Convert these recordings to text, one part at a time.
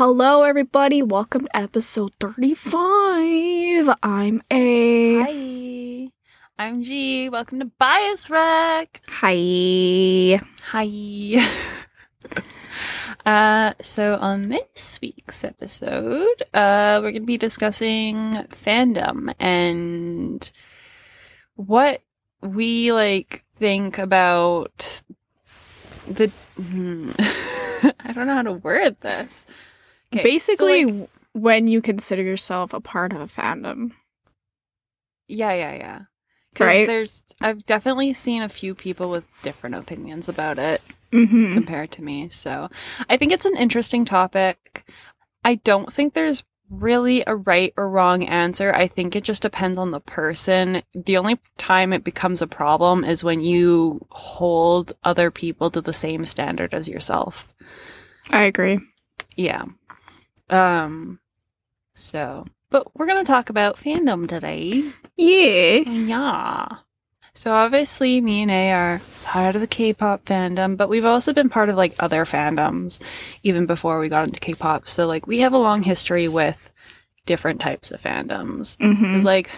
Hello, everybody. Welcome to episode 35. I'm A. Hi, I'm G. Welcome to Bias Rec. Hi. Hi. uh, so on this week's episode, uh, we're going to be discussing fandom and what we like think about the. hmm, I don't know how to word this. Okay, so, Basically, like- when you consider yourself a part of a fandom. Yeah, yeah, yeah. Because Right. there's, I've definitely seen a few people with different opinions about it Mm-hmm. compared to me. So I think it's an interesting topic. I don't think there's really a right or wrong answer. I think it just depends on the person. The only time it becomes a problem is when you hold other people to the same standard as yourself. I agree. Yeah. Um, so, but we're going to talk about fandom today. Yeah. Yeah. So obviously me and A are part of the K-pop fandom, but we've also been part of like other fandoms even before we got into K-pop. So like we have a long history with different types of fandoms. Mm-hmm. Like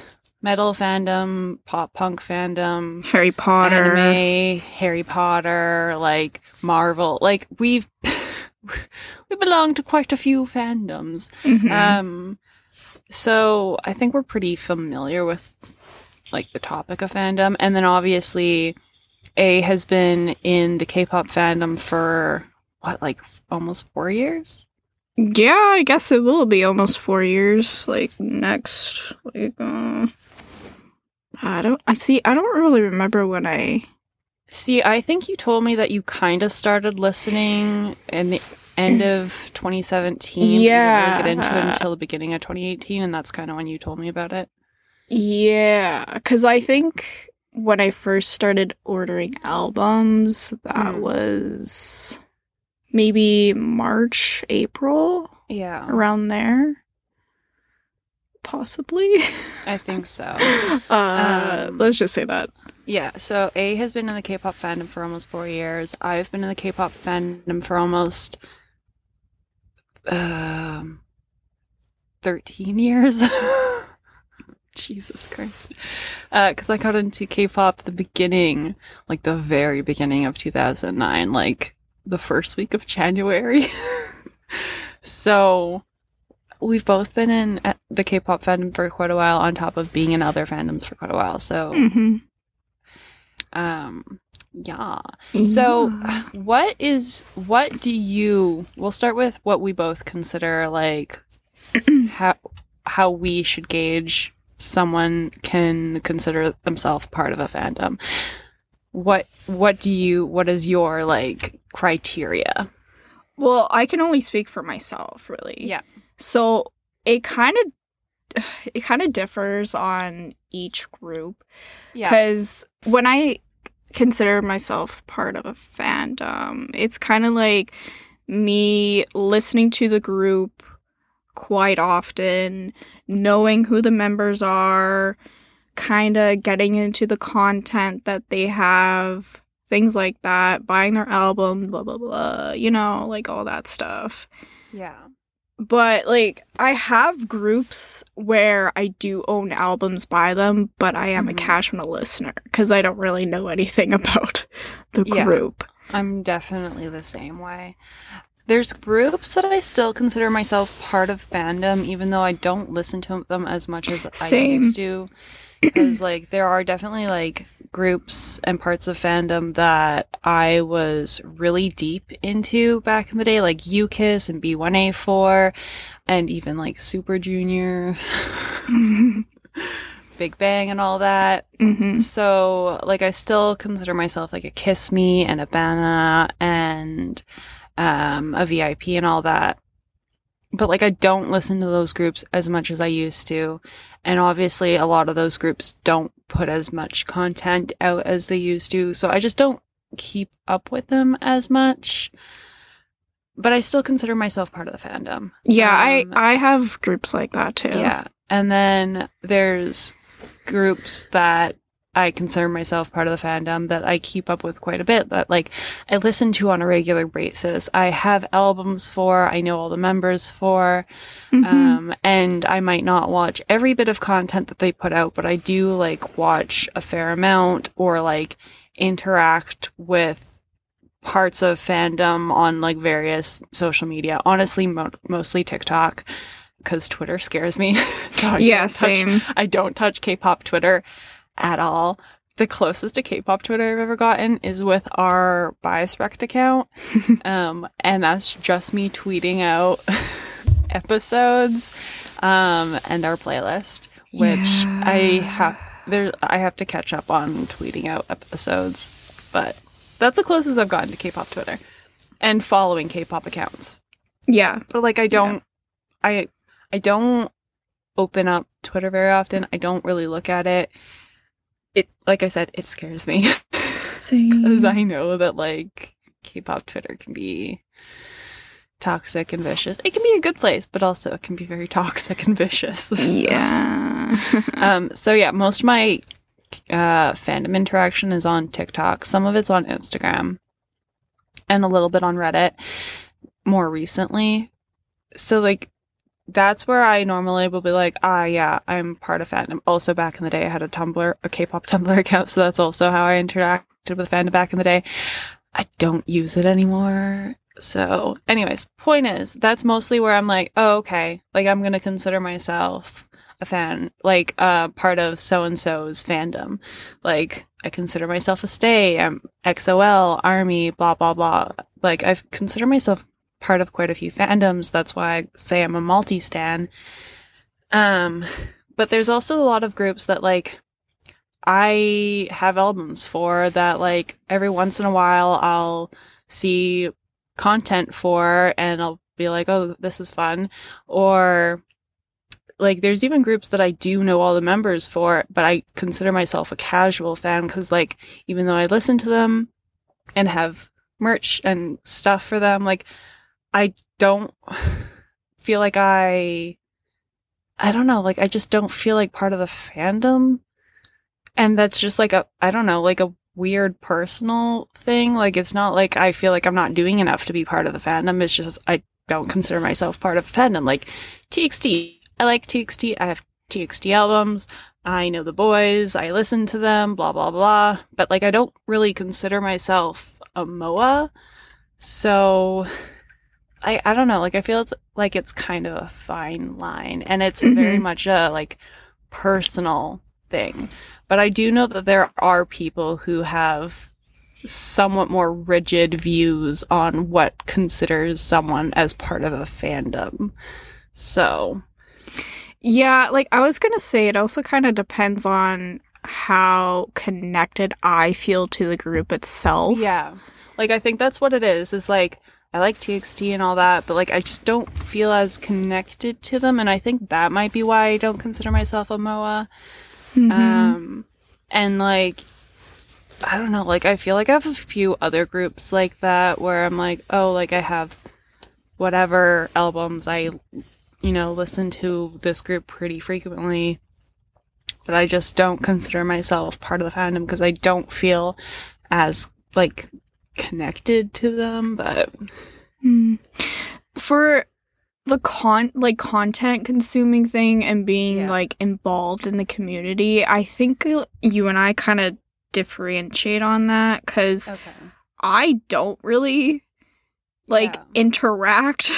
metal fandom, pop punk fandom, Harry Potter. anime, Harry Potter, like Marvel. Like we've we belong to quite a few fandoms. Mhm. Um, so I think we're pretty familiar with like the topic of fandom, and then obviously, A has been in the K-pop fandom for what, like almost four years. yeah, I guess it will be almost four years. Like next, like, uh, I don't. I see. I don't really remember when I. See, I think you told me that you kind of started listening in the end of 2017. Yeah. Really get into it until the beginning of 2018, and that's kind of when you told me about it. Yeah, because I think when I first started ordering albums, that Mm. was maybe March, April, Yeah, around there. Possibly. I think so. uh, Um, let's just say that. Yeah, so A has been in the K-pop fandom for almost four years. I've been in the K-pop fandom for almost um thirteen years. Jesus Christ! Because I got into K-pop at the beginning, like the very beginning of two thousand nine, like the first week of January. so we've both been in uh, the K-pop fandom for quite a while, on top of being in other fandoms for quite a while. So. hmm Um, yeah. So, what is what do you? We'll start with what we both consider like how how we should gauge someone can consider themselves part of a fandom. What what do you? What is your like criteria? well, I can only speak for myself, really. Yeah. So it kind of it kind of differs on each group. Yeah. Because when I consider myself part of a fandom, it's kind of like me listening to the group quite often, knowing who the members are, kind of getting into the content that they have, things like that, buying their album, blah, blah, blah, you know, like all that stuff Yeah. But like I have groups where I do own albums by them, but I am a Mhm. casual listener because I don't really know anything about the Yeah. group. I'm definitely the same way. There's groups that I still consider myself part of fandom, even though I don't listen to them as much as I used to. Because, like, there are definitely, like, groups and parts of fandom that I was really deep into back in the day, like UKISS and B1A4, and even, like, Super Junior, Big Bang, and all that. hmm So, like, I still consider myself like a Kiss Me and a Bana and um, a VIP and all that. But, like, I don't listen to those groups as much as I used to. And obviously, a lot of those groups don't put as much content out as they used to. So, I just don't keep up with them as much. But I still consider myself part of the fandom. Yeah, Um, I I have groups like that too. yeah. And then there's groups that I consider myself part of the fandom that I keep up with quite a bit that like I listen to on a regular basis. I have albums for, I know all the members for, Mhm. um, and I might not watch every bit of content that they put out, but I do like watch a fair amount or like interact with parts of fandom on like various social media. Honestly, mo- mostly TikTok because Twitter scares me. So I yeah, touch- same. I don't touch K-pop Twitter at all. The closest to K-pop Twitter I've ever gotten is with our Bias Rec account, um, and that's just me tweeting out episodes um, and our playlist, which I have there. I have to catch up on tweeting out episodes, but that's the closest I've gotten to K-pop Twitter and following K-pop accounts. Yeah. But like I don't I I don't open up Twitter very often. I don't really look at it. It like I said, it scares me because I know that like K-pop Twitter can be toxic and vicious. It can be a good place, but also it can be very toxic and vicious. So, Yeah. um so yeah, most of my uh fandom interaction is on TikTok. Some of it's on Instagram and a little bit on Reddit more recently. So like that's where I normally will be like, ah yeah, I'm part of fandom. Also back in the day I had a Tumblr, a K-pop Tumblr account, so that's also how I interacted with fandom back in the day. I don't use it anymore. So anyways, point is that's mostly where I'm like, oh okay, like I'm gonna consider myself a fan, like uh part of so and so's fandom. Like I consider myself a stay, I'm EXO-L, army, blah blah blah. Like I consider myself part of quite a few fandoms. That's why I say I'm a multi stan. Um, but there's also a lot of groups that like I have albums for that like every once in a while I'll see content for and I'll be like, oh, this is fun. Or like there's even groups that I do know all the members for, but I consider myself a casual fan because like even though I listen to them and have merch and stuff for them, like I don't feel like I I don't know, like I just don't feel like part of the fandom. And that's just like a I don't know, like a weird personal thing. Like it's not like I feel like I'm not doing enough to be part of the fandom. It's just I don't consider myself part of the fandom. Like TXT. I like TXT. I have TXT albums. I know the boys. I listen to them, blah blah blah. But like I don't really consider myself a MOA. So I I don't know, like I feel it's like it's kind of a fine line and it's very Mhm. much a like personal thing. But I do know that there are people who have somewhat more rigid views on what considers someone as part of a fandom. So, Yeah, like I was gonna say, it also kind of depends on how connected I feel to the group itself. yeah. Like I think that's what it is. Is like I like TXT and all that, but like I just don't feel as connected to them and I think that might be why I don't consider myself a MOA. Mhm. Um, and like, I don't know, like, I feel like I have a few other groups like that where I'm like, oh, like, I have whatever albums I, you know, listen to this group pretty frequently, but I just don't consider myself part of the fandom because I don't feel as, like, connected to them, but Mm. For the con like content consuming thing and being Yeah. like involved in the community, I think you and I kind of differentiate on that cuz okay. I don't really like Yeah. interact.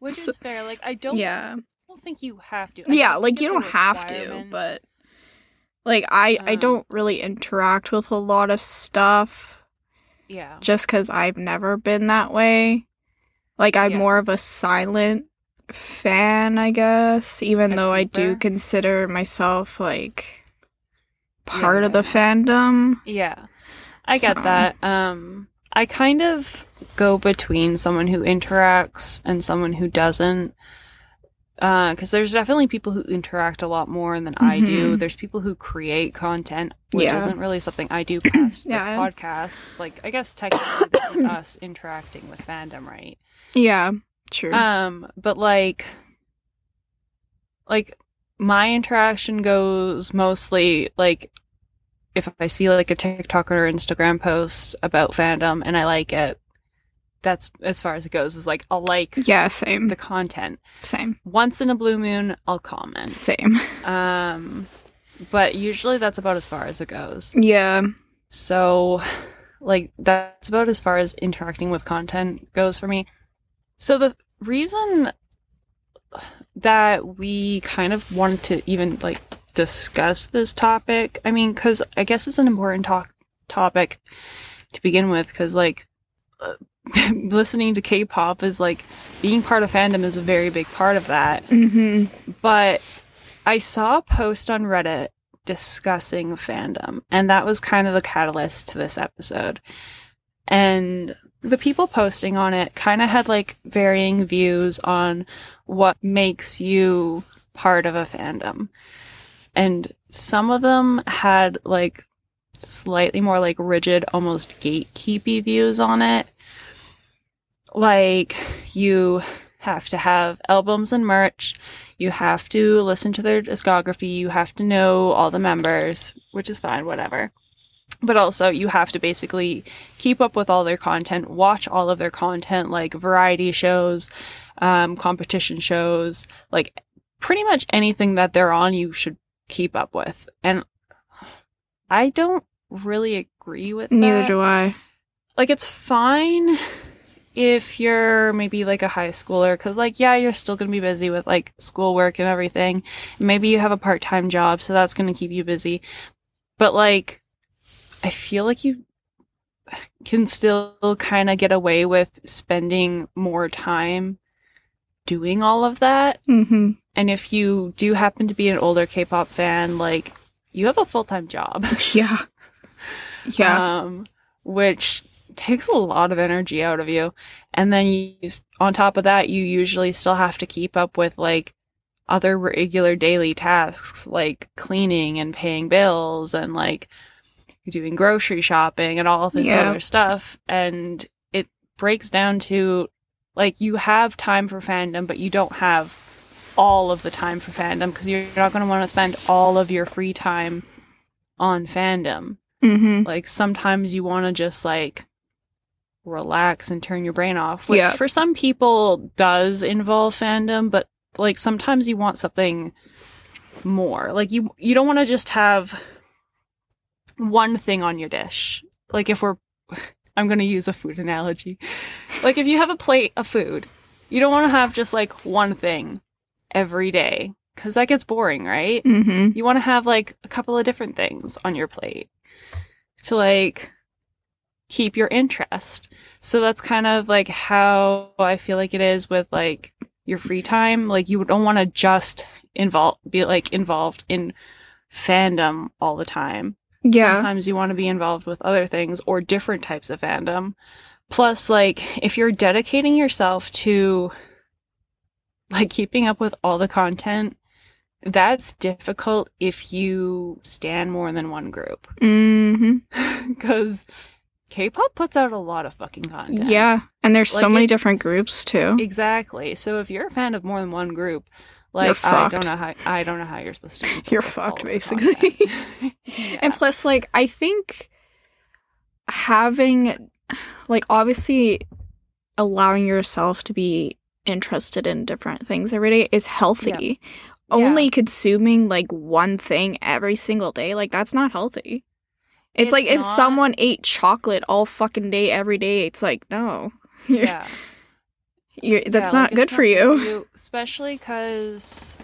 Which So- is fair. Like, I don't, yeah. I don't think you have to. I Yeah, like you don't have to, but like I I Um, don't really interact with a lot of stuff yeah. just cuz I've never been that way. Like I'm Yeah. more of a silent fan, I guess, even A though I do consider myself like Yeah, part of the fandom. Yeah. I get So- that. Um I kind of go between someone who interacts and someone who doesn't. Uh, cuz there's definitely people who interact a lot more than I do. Mhm. There's people who create content, which Yeah. isn't really something I do past this podcast. Like I guess technically this is us interacting with fandom, right? Yeah, true. Um, but like, like my interaction goes mostly like if I see like a TikTok or Instagram post about fandom and I like it, that's as far as it goes. Is like I'll like Yeah, same. the content. Same. Once in a blue moon, I'll comment. Same. Um, but usually that's about as far as it goes. Yeah. So, like, that's about as far as interacting with content goes for me. So, the reason that we kind of wanted to even like discuss this topic, I mean, because I guess it's an important talk topic to begin with, because like listening to K pop is like being part of fandom is a very big part of that. Mm-hmm. But I saw a post on Reddit discussing fandom, and that was kind of the catalyst to this episode. And the people posting on it kind of had like varying views on what makes you part of a fandom. And some of them had like slightly more like rigid, almost gatekeepy views on it. Like you have to have albums and merch. You have to listen to their discography. You have to know all the members, which is fine, whatever. But also, you have to basically keep up with all their content, watch all of their content, like variety shows, um, competition shows, like pretty much anything that they're on, you should keep up with. And I don't really agree with Neither that do I. like it's fine if you're maybe like a high schooler because like yeah you're still gonna be busy with like schoolwork and everything maybe you have a part-time job so that's gonna keep you busy but like i feel like you can still kind of get away with spending more time doing all of that Mm-hmm. and if you do happen to be an older k-pop fan like you have a full-time job Yeah. Yeah. um, which takes a lot of energy out of you. And then you, on top of that, you usually still have to keep up with like other regular daily tasks like cleaning and paying bills and like doing grocery shopping and all this Yeah. other stuff. And it breaks down to like you have time for fandom, but you don't have all of the time for fandom because you're not going to want to spend all of your free time on fandom. mm-hmm. Like sometimes you want to just like relax and turn your brain off, which Yeah. for some people does involve fandom, but like sometimes you want something more. Like you you don't want to just have one thing on your dish. Like if we're I'm going to use a food analogy. Like if you have a plate of food, you don't want to have just like one thing every day cuz that gets boring, right? Mm-hmm. you want to have like a couple of different things on your plate to like keep your interest. So that's kind of like how I feel like it is with like your free time. Like you don't want to just involve be like involved in fandom all the time. Yeah. Sometimes you want to be involved with other things or different types of fandom. Plus, like, if you're dedicating yourself to like keeping up with all the content, that's difficult if you stand more than one group. Mm-hmm. K-pop puts out a lot of fucking content. Yeah. And there's so many it- different groups too. Exactly. So if you're a fan of more than one group, like I don't know how I don't know how you're supposed to. You're fucked, basically. yeah. And plus, like, I think having, like, obviously allowing yourself to be interested in different things every day is healthy. Only consuming, like, one thing every single day, like, that's not healthy. It's, It's like if someone ate chocolate all fucking day every day, it's like, no. Yeah. you're, that's Yeah, not like, good for not you. especially because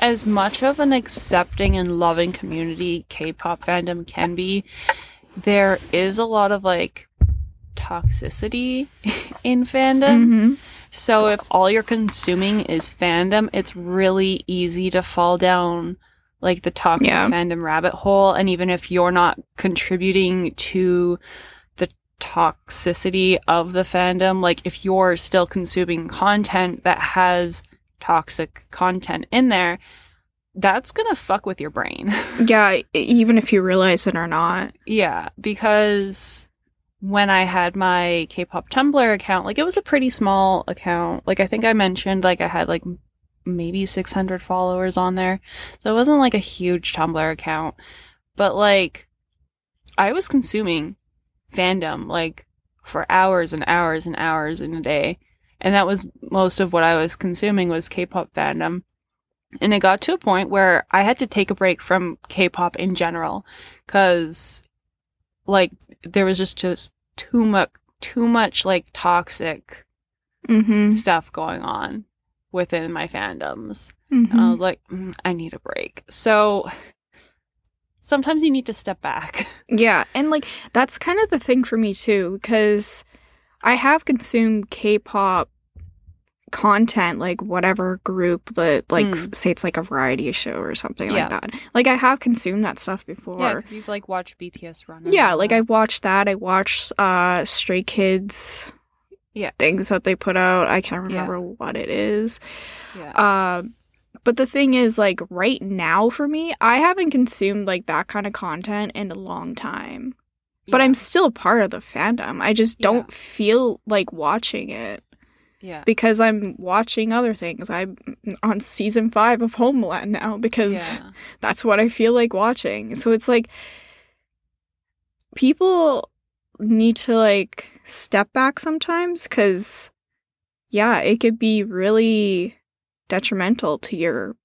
as much of an accepting and loving community K-pop fandom can be, there is a lot of like toxicity in fandom. hmm So if all you're consuming is fandom, it's really easy to fall down like the toxic Yeah. fandom rabbit hole. And even if you're not contributing to the toxicity of the fandom, like if you're still consuming content that has toxic content in there, that's gonna fuck with your brain. Yeah, even if you realize it or not. Yeah, because when I had my K-pop Tumblr account, like it was a pretty small account. Like I think I mentioned like I had like maybe 600 followers on there. So it wasn't like a huge Tumblr account. But like, I was consuming fandom like for hours and hours and hours in a day. And that was most of what I was consuming was K-pop fandom. And it got to a point where I had to take a break from K-pop in general cuz like there was just just too much too much like toxic Mm-hmm. stuff going on within my fandoms. Mm-hmm. I was like, mm, I need a break. So sometimes you need to step back. Yeah, and like that's kind of the thing for me too, because I have consumed K-pop content, like whatever group that, like, Mm. say it's like a variety show or something Yeah. like that. Like I have consumed that stuff before. yeah, you've like watched BTS run. Yeah, like I watched that. I watched uh Stray Kids. Yeah. Things that they put out. I can't Yeah. remember what it is. yeah. Um, but the thing is, like right now for me, I haven't consumed like that kind of content in a long time. Yeah. But I'm still part of the fandom. I just don't feel like watching it yeah. because I'm watching other things. I'm on season five of Homeland now because yeah. that's what I feel like watching. So it's like people need to like step back sometimes because, yeah, it could be really detrimental to your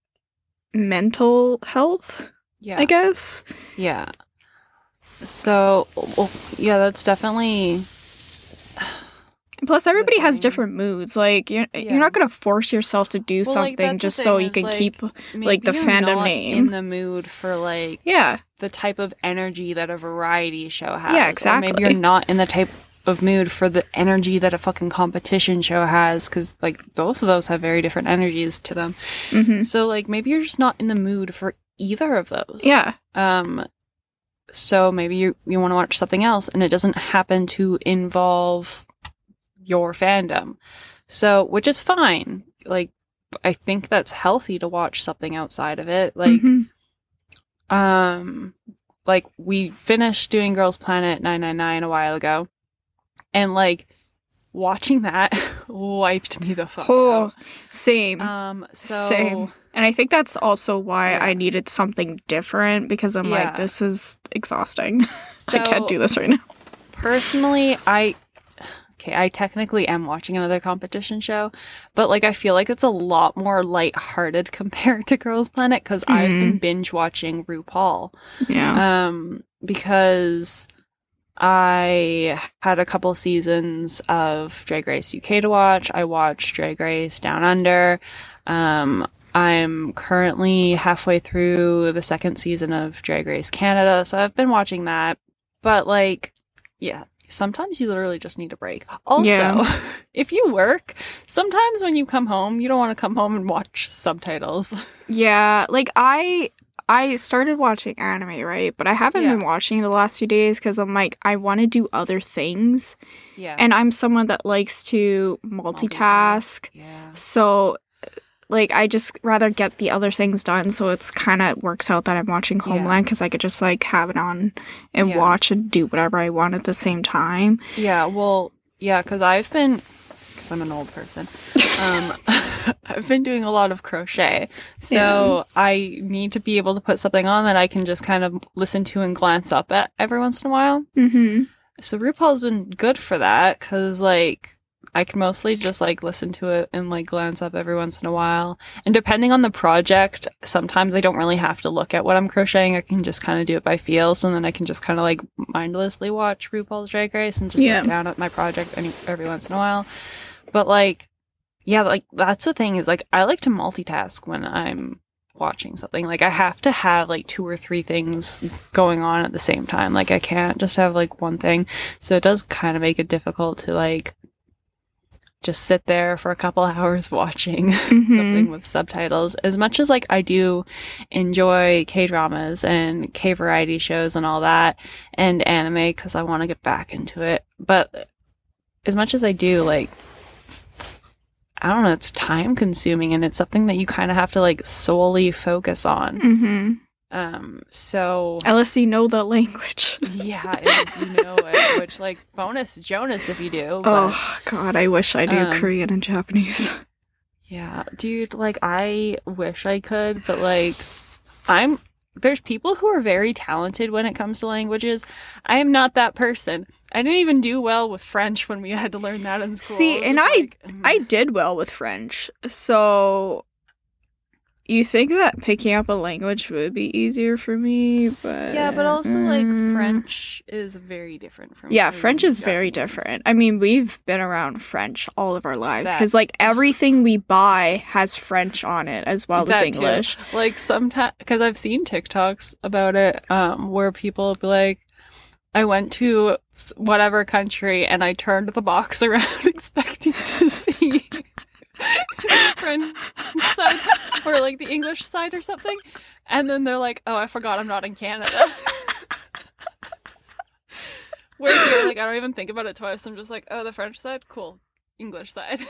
mental health, Yeah. I guess. Yeah. So, well, yeah, that's definitely Plus, everybody has different moods. Like you're Yeah. you're not gonna force yourself to do Well, something the just so you can like, keep. like, the fandom name. in the mood for like Yeah, the type of energy that a variety show has. Yeah, Or exactly. maybe you're not in the type of mood for the energy that a fucking competition show has because like both of those have very different energies to them. hmm So like maybe you're just not in the mood for either of those. yeah, Um so maybe you you want to watch something else and it doesn't happen to involve your fandom. So which is fine. Like I think that's healthy to watch something outside of it. Like Mhm. um like we finished doing Girls Planet 999 a while ago and like watching that wiped me the fuck Oh, same. Um so same. And I think that's also why Yeah. I needed something different because I'm Yeah. like, this is exhausting. so I can't do this right now. personally i okay i technically am watching another competition show but like i feel like it's a lot more lighthearted compared to girls planet because i've been binge watching rupaul Yeah. um because i had a couple seasons of drag race uk to watch. I watched drag race down under. Um i'm currently halfway through the second season of drag race canada so i've been watching that. But like yeah sometimes you literally just need a break. Also Yeah. if you work sometimes when you come home you don't want to come home and watch subtitles. Yeah, like I I started watching anime, right? But I haven't Yeah. been watching the last few days because I'm like I want to do other things, yeah and I'm someone that likes to multitask. yeah So, like, I just rather get the other things done. So it's kind of works out that I'm watching Homeland because I could just like have it on and Yeah. watch and do whatever I want at the same time. Yeah, well, yeah, because I've been, because I'm an old person, um, I've been doing a lot of crochet. So I need to be able to put something on that I can just kind of listen to and glance up at every once in a while. Mm-hmm. So RuPaul's been good for that because, like, I can mostly just like listen to it and like glance up every once in a while. And depending on the project, sometimes I don't really have to look at what I'm crocheting. I can just kind of do it by feels, and then I can just kind of like mindlessly watch RuPaul's Drag Race and just Yeah. look down at my project any, every once in a while. But like, yeah, like that's the thing is like I like to multitask when I'm watching something. Like I have to have like two or three things going on at the same time. Like I can't just have like one thing. So it does kind of make it difficult to like just sit there for a couple hours watching Mm-hmm. something with subtitles. As much as like I do enjoy K dramas and K variety shows and all that and anime because I want to get back into it. But as much as I do, like I don't know, it's time consuming and it's something that you kind of have to like solely focus on. Mm-hmm. Um, so Unless you know the language. yeah, if you know it, which like bonus Jonas if you do. But, Oh God, I wish I knew Um, Korean and Japanese. Yeah, dude, like I wish I could, but like I'm there's people who are very talented when it comes to languages. I am not that person. I didn't even do well with French when we had to learn that in school. See, and I- like. I mm-hmm. did well with French. So you think that picking up a language would be easier for me, but yeah, but also like mm. French is very different from Yeah, French is very different. I mean, we've been around French all of our lives because, like, everything we buy has French on it as well That as too. English. Like sometimes, because I've seen TikToks about it, um, where people be like, "I went to whatever country and I turned the box around expecting to see French side or like the English side or something," and then they're like, "Oh, I forgot I'm not in Canada." Where here, like, I don't even think about it twice. I'm just like, "Oh, the French side, cool." English side.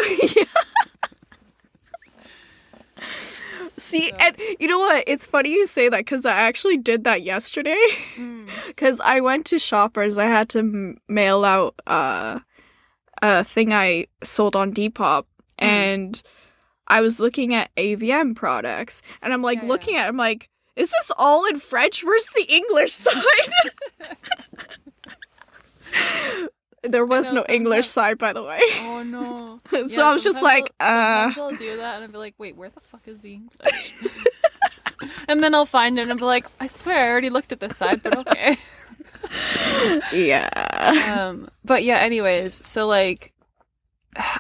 See, So- and you know what? It's funny you say that because I actually did that yesterday. Mm. Because I went to Shoppers, I had to m- mail out uh, a thing I sold on Depop, Mm. and I was looking at AVM products, and I'm like Yeah, looking at, I'm like, is this all in French? Where's the English side? there was know, no English side, by the way. Oh no. so Yeah, I was just like, I'll, uh, I'll do that and I'll be like, wait, where the fuck is the English? and then I'll find it and I'll be like, I swear I already looked at this side, but okay. yeah. um, but yeah, anyways, so like,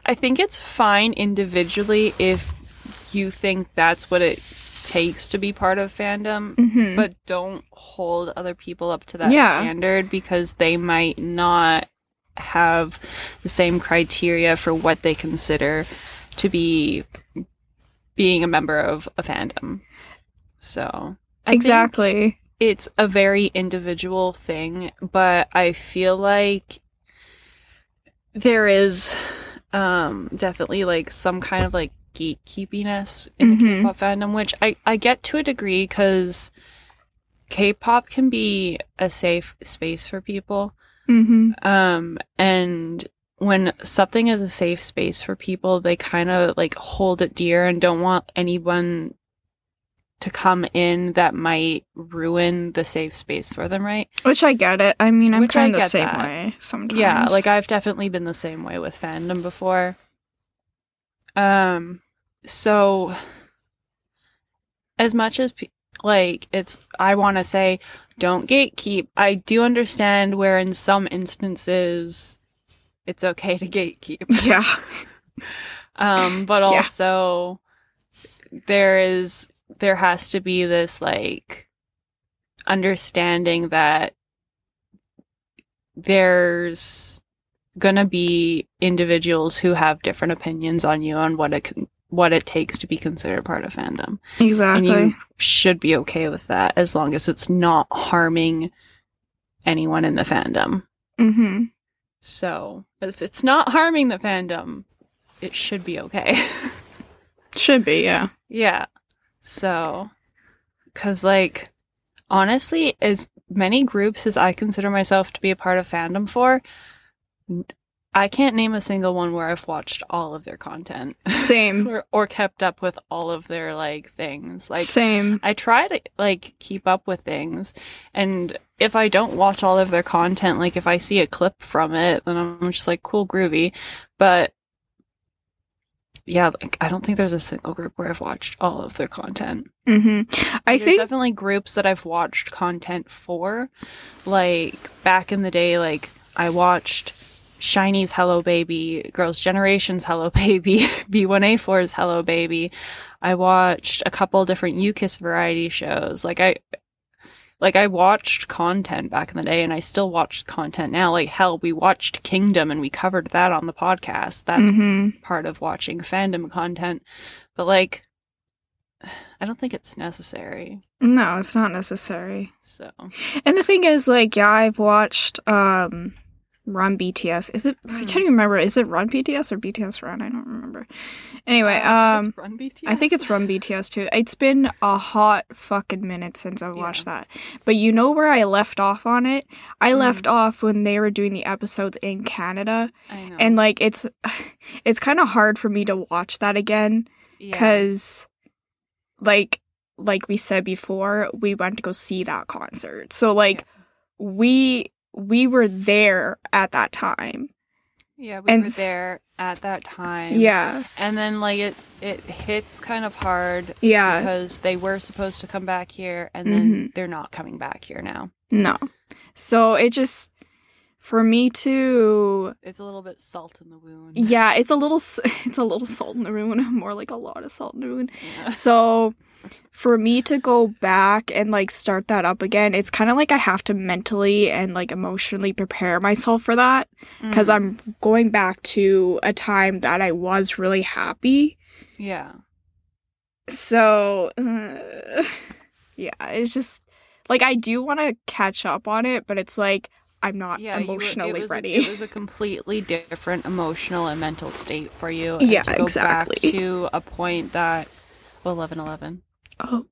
I think it's fine individually if you think that's what it takes to be part of fandom, Mhm. but don't hold other people up to that Yeah. standard because they might not have the same criteria for what they consider to be being a member of a fandom. So I think exactly. it's a very individual thing, but I feel like there is um definitely like some kind of like gatekeepiness in the Mhm. K-pop fandom, which I I get to a degree because K-pop can be a safe space for people. hmm Um, and when something is a safe space for people, they kind of like hold it dear and don't want anyone to come in that might ruin the safe space for them, right? Which I get it. I mean, I'm Which kind of the same that. way sometimes. Yeah, like I've definitely been the same way with fandom before. Um, so as much as pe- like it's, I want to say, don't gatekeep. I do understand where in some instances it's okay to gatekeep. yeah. Um, but Yeah. also there is there has to be this like understanding that there's gonna be individuals who have different opinions on you on what it can what it takes to be considered part of fandom. Exactly. And you should be okay with that as long as it's not harming anyone in the fandom. hmm So if it's not harming the fandom, it should be okay. Should be, yeah. yeah. So, because, like, honestly, as many groups as I consider myself to be a part of fandom for, I can't name a single one where I've watched all of their content Same. or, or kept up with all of their, like, things. Like, Same. I try to like keep up with things, and if I don't watch all of their content, like if I see a clip from it, then I'm just like, cool, groovy. But yeah, like I don't think there's a single group where I've watched all of their content. hmm I There's think definitely groups that I've watched content for. Like back in the day, like I watched SHINee's Hello Baby, Girls' Generation's Hello Baby, B1A4's Hello Baby. I watched a couple different UKISS variety shows. Like I like I watched content back in the day and I still watch content now. Like hell, we watched Kingdom and we covered that on the podcast. That's Mhm. part of watching fandom content. But like I don't think it's necessary. No, it's not necessary. So And the thing is, like, yeah, I've watched um Run BTS. Is it? I Mm. can't even remember. Is it Run BTS or BTS Run? I don't remember. Anyway, Uh, um, Run BTS. I think it's Run BTS too. It's been a hot fucking minute since I've Yeah. watched that. But you know where I left off on it? I Mm. left off when they were doing the episodes in Canada, I and like it's it's kind of hard for me to watch that again Yeah. because like like we said before, we went to go see that concert. So like we we were there at that time. Yeah, we And were there at that time. Yeah. And then like it it hits kind of hard Yeah. because they were supposed to come back here and then Mhm. they're not coming back here now. No. So it just for me too It's a little bit salt in the wound. yeah, it's a little it's a little salt in the wound, more like a lot of salt in the wound. Yeah. So for me to go back and like start that up again, it's kind of like I have to mentally and like emotionally prepare myself for that because Mm. I'm going back to a time that I was really happy. Yeah. So uh, yeah, it's just like I do want to catch up on it, but it's like I'm not Yeah, were- emotionally it ready. A, it was a completely different emotional and mental state for you. Yeah, to go exactly. Back to a point that, well, eleven eleven, oh,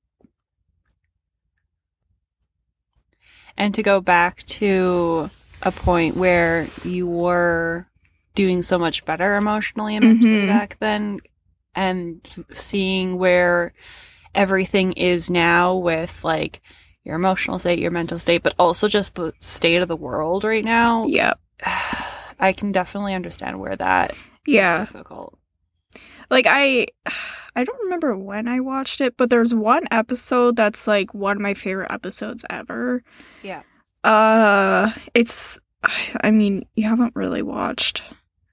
and to go back to a point where you were doing so much better emotionally and mentally Mhm. back then, and seeing where everything is now with like your emotional state, your mental state, but also just the state of the world right now. yeah, I can definitely understand where that is yeah. difficult. Like I I don't remember when I watched it, but there's one episode that's like one of my favorite episodes ever. Yeah. Uh it's I mean, you haven't really watched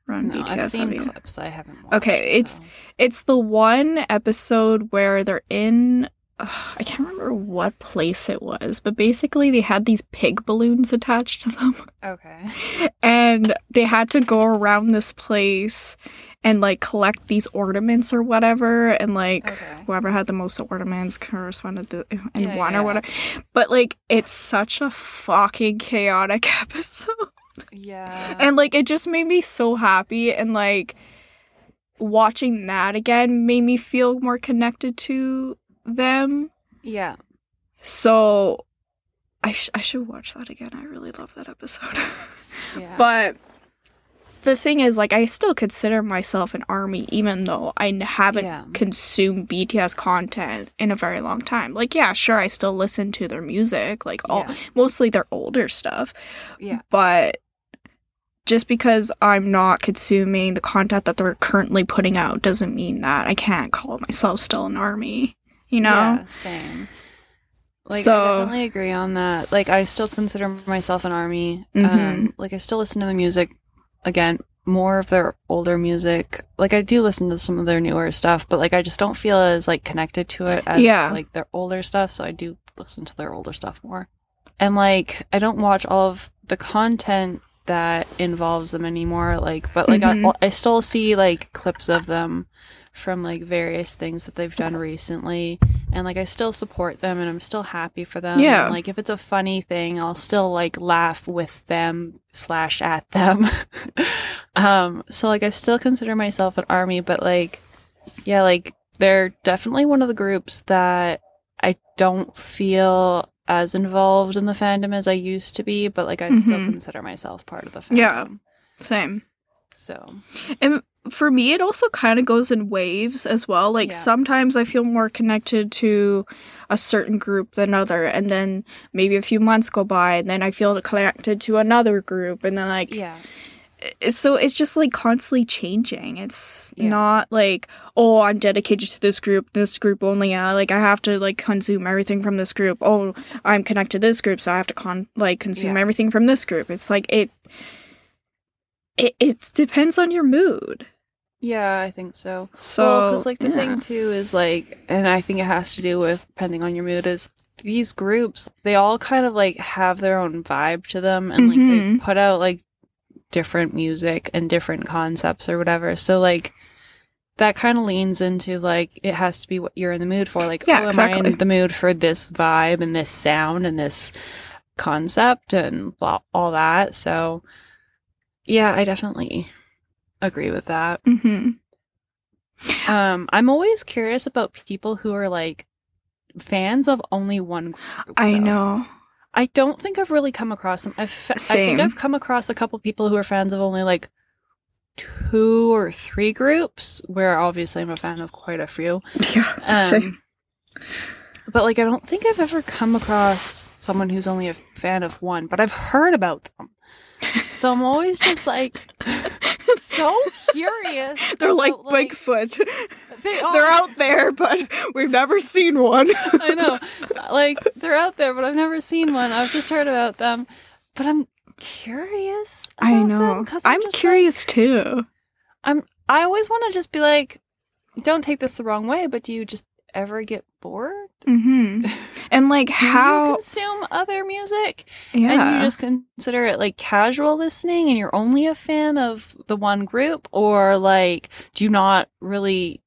Run No, BTS, I've seen clips. I haven't. Watched Okay, it, it's-. It's the one episode where they're in uh, I can't remember what place it was, but basically they had these pig balloons attached to them. okay. and they had to go around this place and like collect these ornaments or whatever and like Okay. whoever had the most ornaments corresponded to and Yeah, one yeah, or whatever but like it's such a fucking chaotic episode Yeah. and like it just made me so happy and like watching that again made me feel more connected to them yeah. so I, sh- I should watch that again i really love that episode Yeah. But the thing is, like, I still consider myself an army, even though I haven't Yeah. consumed BTS content in a very long time. Like, yeah, sure, I still listen to their music, like, all Yeah. mostly their older stuff. Yeah. But just because I'm not consuming the content that they're currently putting out doesn't mean that I can't call myself still an army. You know? Yeah, same. Like So- I definitely agree on that. Like I still consider myself an army. Mhm. Um like I still listen to the music again, more of their older music. Like I do listen to some of their newer stuff, but like I just don't feel as like connected to it as Yeah. like their older stuff, so I do listen to their older stuff more. And like I don't watch all of the content that involves them anymore like but like Mhm. I, I still see like clips of them from like various things that they've done recently and like I still support them and I'm still happy for them. Yeah. And, like if it's a funny thing, I'll still like laugh with them slash at them. um, so like I still consider myself an army, but like yeah, like they're definitely one of the groups that I don't feel as involved in the fandom as I used to be, but like I still Mhm. consider myself part of the fandom. Yeah. Same. So And for me, it also kind of goes in waves as well. Like Yeah. sometimes I feel more connected to a certain group than other, and then maybe a few months go by, and then I feel connected to another group, and then like yeah. so it's just like constantly changing. It's Yeah. not like oh I'm dedicated to this group, this group only. Uh, like I have to like consume everything from this group. Oh, I'm connected to this group, so I have to con like consume Yeah. everything from this group. It's like it. It, it depends on your mood. Yeah, I think so. So, because like the yeah. thing too is like, and I think it has to do with depending on your mood is these groups they all kind of like have their own vibe to them, and like they Mhm. put out like different music and different concepts or whatever. So like that kind of leans into like it has to be what you're in the mood for. Like, Yeah, oh, am I exactly. in the mood for this vibe and this sound and this concept and blah, all that? So yeah, I definitely agree with that. hmm Um, I'm always curious about people who are like fans of only one group. I though. know. I don't think I've really come across them. I've fe- I think I've come across a couple people who are fans of only like two or three groups. Where obviously I'm a fan of quite a few. Yeah, Um, same. but like I don't think I've ever come across someone who's only a fan of one, but I've heard about them. So I'm always just like so curious. They're like about, like, Bigfoot. They are. They're out there, but we've never seen one. I know. Like they're out there, but I've never seen one. I've just heard about them. But I'm curious. I know. I'm, I'm curious like- too. I'm I always want to just be like don't take this the wrong way, but do you just ever get bored? hmm And like Do how? you consume other music? yeah. And you just consider it like casual listening and you're only a fan of the one group or like do you not really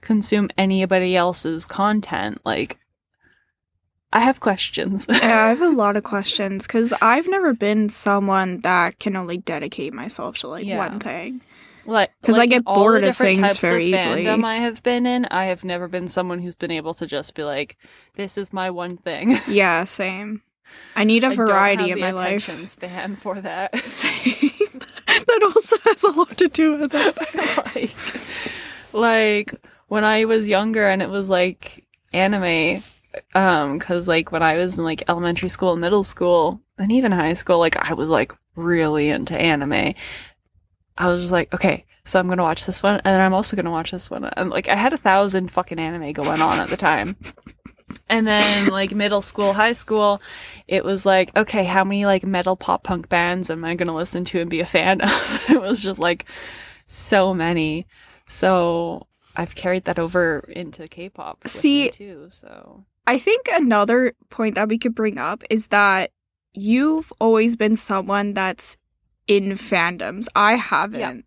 consume anybody else's content? Like I have questions. yeah, I have a lot of questions because I've never been someone that can only dedicate myself to like Yeah. one thing. Like 'Cause I like, get all the bored of things very of easily. I have been in, I have never been someone who's been able to just be like, "This is my one thing." Yeah, same. I need a I variety in my life. span for that. Same. that also has a lot to do with it. like, like when I was younger and it was like anime, um, cause like when I was in like elementary school, middle school, and even high school, like I was like really into anime. I was just like, okay, so I'm gonna watch this one, and then I'm also gonna watch this one. And like I had a thousand fucking anime going on at the time. And then like middle school, high school, it was like, okay, how many like metal pop punk bands am I gonna listen to and be a fan of? it was just like so many. So I've carried that over into K-pop. See- too. So I think another point that we could bring up is that you've always been someone that's in fandoms. I haven't.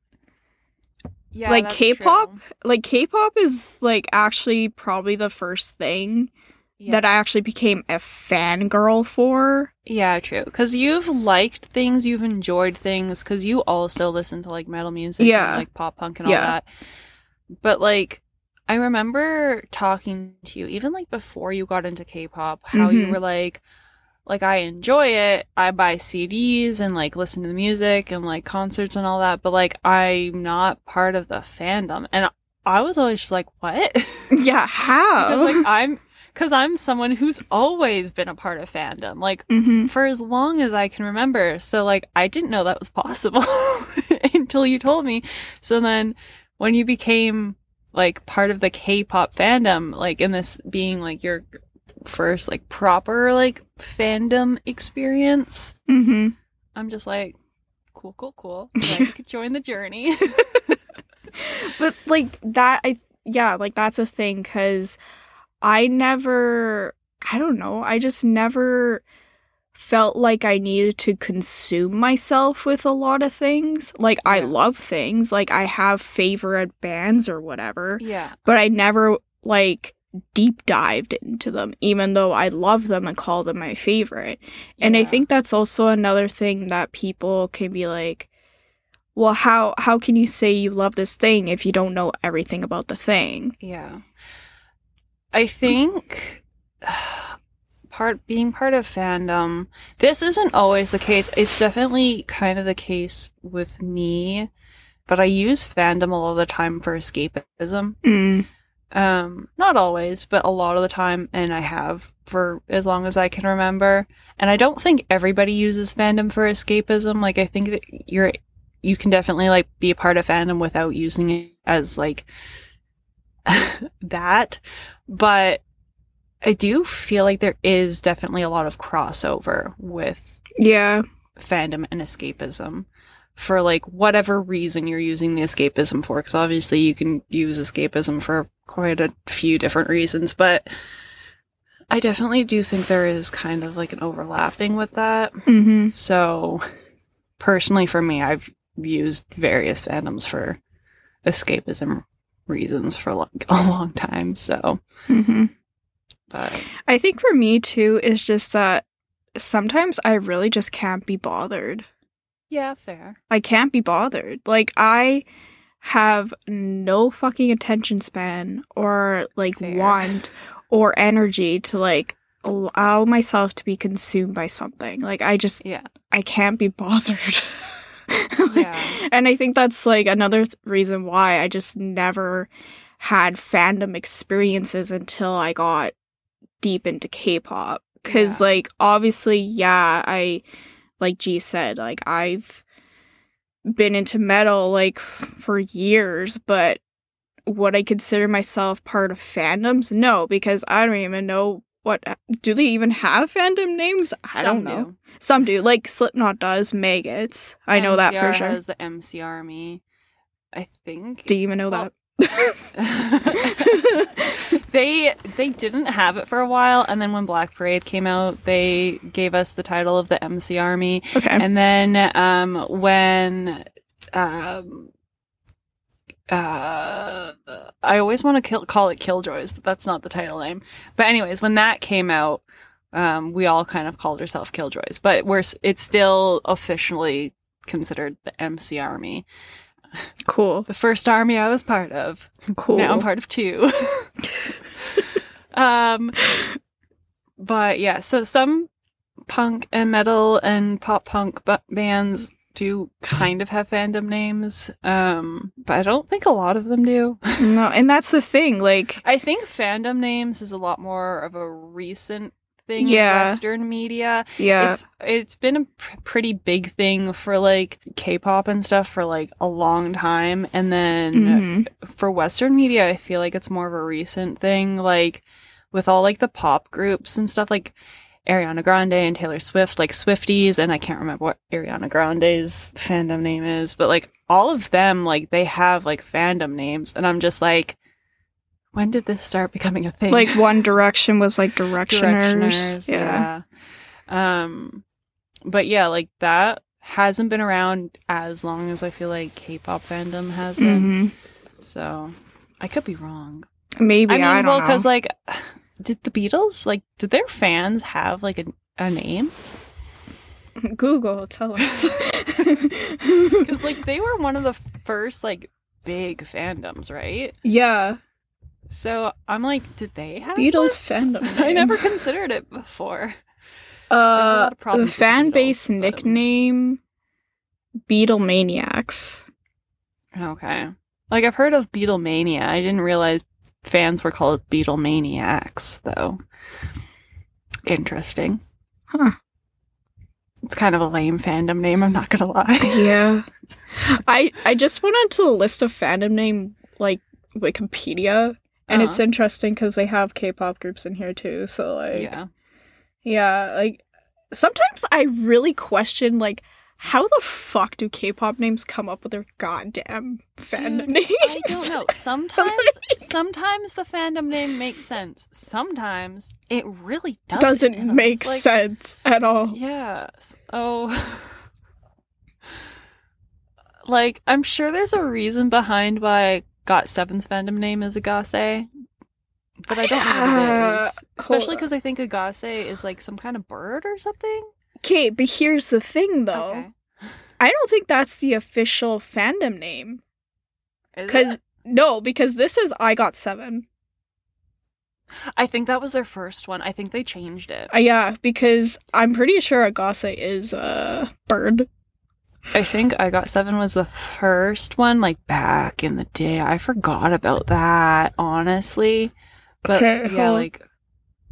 yeah, Like K-pop? true. Like K-pop is like actually probably the first thing Yeah. that I actually became a fangirl for. Yeah, true. Because you've liked things, you've enjoyed things, because you also listen to like metal music, Yeah. and, like pop punk and all Yeah. that. But like, I remember talking to you even like before you got into K-pop, how you Mhm. were like, like I enjoy it. I buy CDs and like listen to the music and like concerts and all that, but like I'm not part of the fandom. And I was always just like, what? Yeah, how? because like I'm because I'm someone who's always been a part of fandom, like Mhm. for as long as I can remember. So like I didn't know that was possible until you told me. So then when you became like part of the K-pop fandom, like in this being like your first like proper like fandom experience, mm-hmm. I'm just like cool, cool, cool. Glad you could join the journey. But like that, I yeah, like that's a thing because I never, I don't know, I just never felt like I needed to consume myself with a lot of things. Like I love things, like I have favorite bands or whatever, yeah. but I never like deep dived into them, even though I love them and call them my favorite. And I think that's also another thing that people can be like, well, how how can you say you love this thing if you don't know everything about the thing? Yeah. I think part being part of fandom, this isn't always the case. It's definitely kind of the case with me, but I use fandom a lot of the time for escapism. Mm. Um, not always, but a lot of the time, and I have for as long as I can remember. And I don't think everybody uses fandom for escapism. Like I think that you're you can definitely like be a part of fandom without using it as like that. But I do feel like there is definitely a lot of crossover with Yeah. fandom and escapism for like whatever reason you're using the escapism for because obviously you can use escapism for quite a few different reasons but i definitely do think there is kind of like an overlapping with that Mm-hmm. so personally for me i've used various fandoms for escapism reasons for like a long time so Mm-hmm. but I think for me too is just that sometimes I really just can't be bothered. yeah fair I can't be bothered. Like I have no fucking attention span or like Fair. want or energy to like allow myself to be consumed by something. Like I just yeah I can't be bothered. Yeah. And I think that's like another th- reason why I just never had fandom experiences until I got deep into K-pop cuz Yeah. like obviously yeah, I like G said like I've been into metal like for years, but would I consider myself part of fandoms? No, because I don't even know what do they even have fandom names? I Some don't know. do. Some do, like Slipknot does, Maggots. I know that for sure. Has the MC Army, I think. Do you even know Well- that? they they didn't have it for a while, and then when Black Parade came out, they gave us the title of the MC Army, okay. and then um, when um, uh, I always want to kill, call it Killjoys, but that's not the title name. But anyways, when that came out, um, we all kind of called ourselves Killjoys, but we're it's still officially considered the MC Army, cool. the first army I was part of. Cool. Now I'm part of two. um, but yeah, so some punk and metal and pop punk bu- bands do kind of have fandom names, um, but I don't think a lot of them do. no, and that's the thing. Like, I think fandom names is a lot more of a recent thing Yeah. in Western media. yeah, It's it's been a pr- pretty big thing for like K-pop and stuff for like a long time, and then mhm. for Western media, I feel like it's more of a recent thing. Like with all like the pop groups and stuff, like Ariana Grande and Taylor Swift, like Swifties, and I can't remember what Ariana Grande's fandom name is, but like all of them, like they have like fandom names, and I'm just like, when did this start becoming a thing? like One Direction was like Directioners. yeah. yeah. Um, but yeah, like that hasn't been around as long as I feel like K-pop fandom has been. hmm So I could be wrong. Maybe I mean, I don't well, know. because like, did the Beatles like did their fans have like a, a name? Google, tell us. Because like they were one of the first like big fandoms, right? yeah, So I'm like, did they have Beatles fandom. one? I never considered it before. Uh, the problems with the fan Beatles, base nickname Beatlemaniacs. Okay, like I've heard of Beatlemania. I didn't realize fans were called Beatlemaniacs, though. Interesting. Huh. It's kind of a lame fandom name. I'm not gonna lie. Yeah. I I just went onto the list of fandom name like Wikipedia and it's Uh-huh. interesting because they have K-pop groups in here too. So like yeah. yeah, like sometimes I really question like how the fuck do K-pop names come up with their goddamn fandom Dude, names? I don't know. Sometimes, sometimes the fandom name makes sense. Sometimes it really doesn't. Doesn't make like, sense at all. Yeah. Oh. like, I'm sure there's a reason behind why GOT7's fandom name is Ahgase. But I don't know what it is. Especially because I think Ahgase is like some kind of bird or something. Okay, but here's the thing though. Okay. I don't think that's the official fandom name. Cause no, because this is I GOT7. I think that was their first one. I think they changed it. Uh, yeah, because I'm pretty sure Ahgase is a bird. I think I GOT7 was the first one, like back in the day. I forgot about that, honestly. But Okay, yeah, hold- like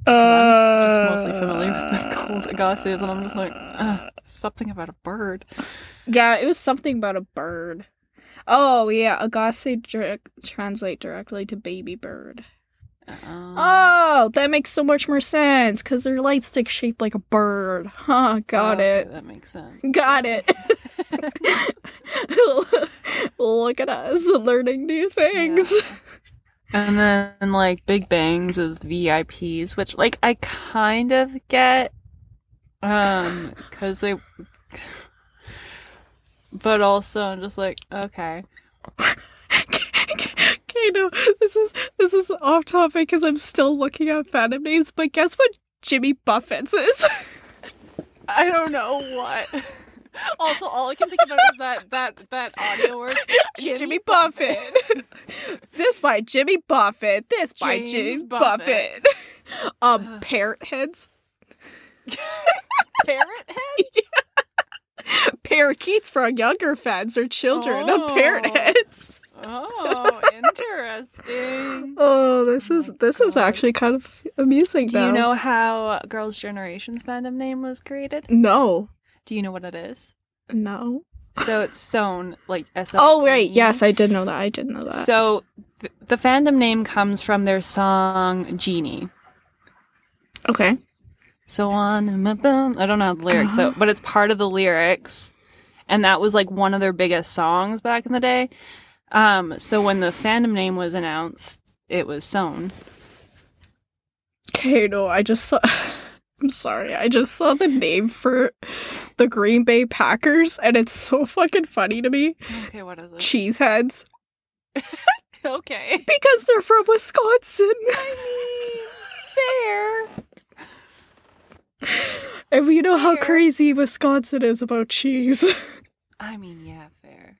Uh, I'm just mostly familiar with the cold Ahgase, and I'm just like, something about a bird. Yeah, it was something about a bird. Oh yeah, Ahgase direct, translate directly to baby bird. Um, Oh, that makes so much more sense because their light stick shaped like a bird. Huh, got okay, it. That makes sense. Got it. Look at us learning new things. and then like Big Bangs is VIPs, which like I kind of get, um, because they. But also, I'm just like, okay. okay, no, this is this is off topic because I'm still looking at fandom names. But guess what? Jimmy Buffett's is. I don't know what. Also, all I can think about is that that that audio word. Jimmy, Buffett. this by Jimmy Buffett. This by James James Buffett. Buffett. um, parrot heads. Parrot head. Parakeets for younger fans or children Oh. of parrot heads. Oh, interesting. Oh, this Oh is my this is actually kind of amusing. Do you know how Girls' Generation's fandom name was created? No, Do you know what it is? no. So it's SONE like S. Oh, right. Yes, I did know that. I did know that. So th- the fandom name comes from their song Genie. okay. So on and my bum. I don't know the lyrics, so Uh-huh. but it's part of the lyrics, and that was like one of their biggest songs back in the day. Um, so when the fandom name was announced, it was SONE. Okay, no, I just saw. I'm sorry. I just saw the name for the Green Bay Packers, and it's so fucking funny to me. Okay, what is it? Cheeseheads, okay, because they're from Wisconsin. I mean, fair. and we know how crazy Wisconsin is about cheese. I mean, yeah, fair.